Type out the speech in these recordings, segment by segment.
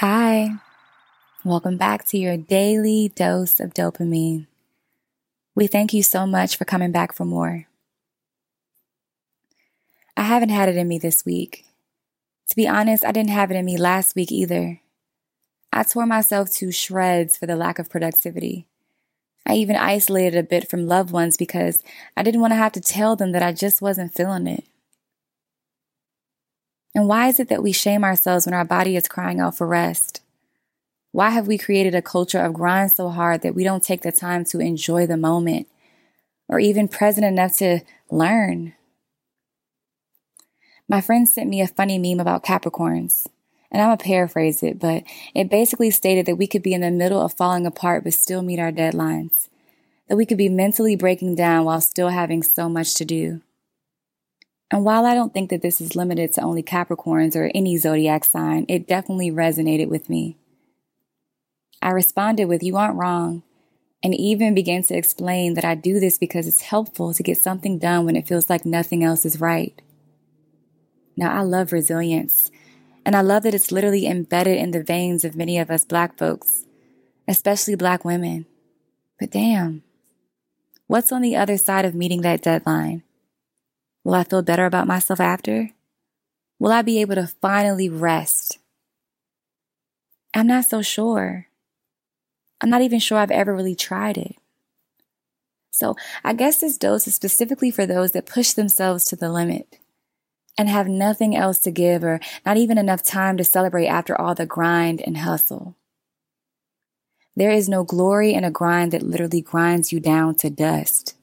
Hi, welcome back to your daily dose of dopamine. We thank you so much for coming back for more. I haven't had it in me this week. To be honest, I didn't have it in me last week either. I tore myself to shreds for the lack of productivity. I even isolated a bit from loved ones because I didn't want to have to tell them that I just wasn't feeling it. And why is it that we shame ourselves when our body is crying out for rest? Why have we created a culture of grind so hard that we don't take the time to enjoy the moment or even present enough to learn? My friend sent me a funny meme about Capricorns, and I'm gonna paraphrase it, but it basically stated that we could be in the middle of falling apart but still meet our deadlines, that we could be mentally breaking down while still having so much to do. And while I don't think that this is limited to only Capricorns or any zodiac sign, it definitely resonated with me. I responded with, You aren't wrong, and even began to explain that I do this because it's helpful to get something done when it feels like nothing else is right. Now, I love resilience, and I love that it's literally embedded in the veins of many of us Black folks, especially Black women. But damn, what's on the other side of meeting that deadline? Will I feel better about myself after? Will I be able to finally rest? I'm not so sure. I'm not even sure I've ever really tried it. So I guess this dose is specifically for those that push themselves to the limit and have nothing else to give or not even enough time to celebrate after all the grind and hustle. There is no glory in a grind that literally grinds you down to dust.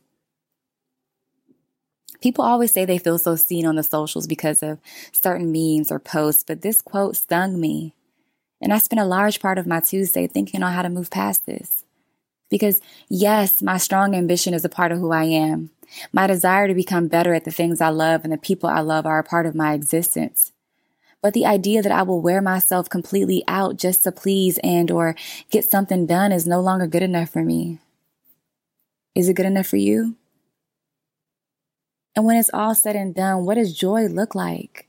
People always say they feel so seen on the socials because of certain memes or posts, but this quote stung me. And I spent a large part of my Tuesday thinking on how to move past this. Because yes, my strong ambition is a part of who I am. My desire to become better at the things I love and the people I love are a part of my existence. But the idea that I will wear myself completely out just to please and or get something done is no longer good enough for me. Is it good enough for you? And when it's all said and done, what does joy look like?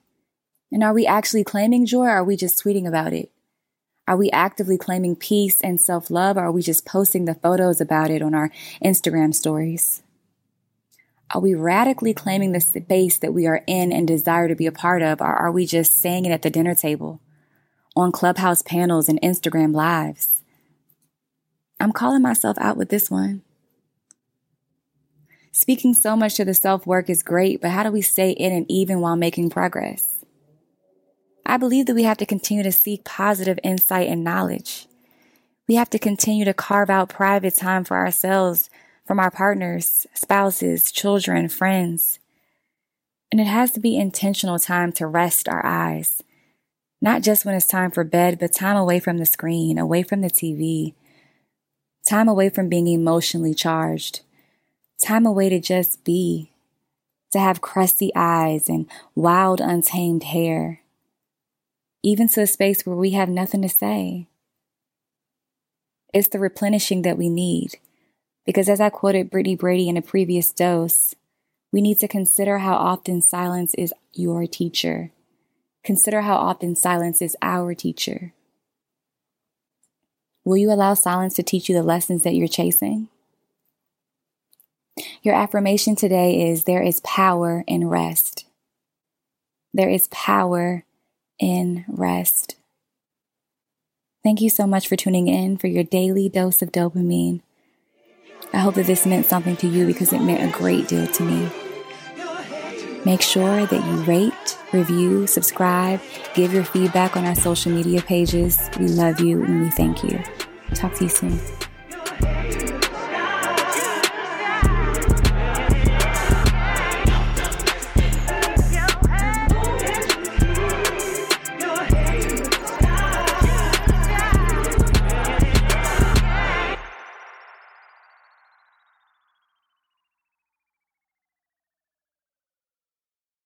And are we actually claiming joy or are we just tweeting about it? Are we actively claiming peace and self love or are we just posting the photos about it on our Instagram stories? Are we radically claiming the space that we are in and desire to be a part of, or are we just saying it at the dinner table, on clubhouse panels and Instagram lives? I'm calling myself out with this one. Speaking so much to the self work is great, but how do we stay in and even while making progress? I believe that we have to continue to seek positive insight and knowledge. We have to continue to carve out private time for ourselves from our partners, spouses, children, friends. And it has to be intentional time to rest our eyes. Not just when it's time for bed, but time away from the screen, away from the TV, time away from being emotionally charged, time away to just be, to have crusty eyes and wild, untamed hair, even to a space where we have nothing to say. It's the replenishing that we need. Because as I quoted Brittany Brady in a previous dose, we need to consider how often silence is your teacher. Consider how often silence is our teacher. Will you allow silence to teach you the lessons that you're chasing? Your affirmation today is there is power in rest. There is power in rest. Thank you so much for tuning in for your daily dose of dopamine. I hope that this meant something to you because it meant a great deal to me. Make sure that you rate, review, subscribe, give your feedback on our social media pages. We love you and we thank you. Talk to you soon.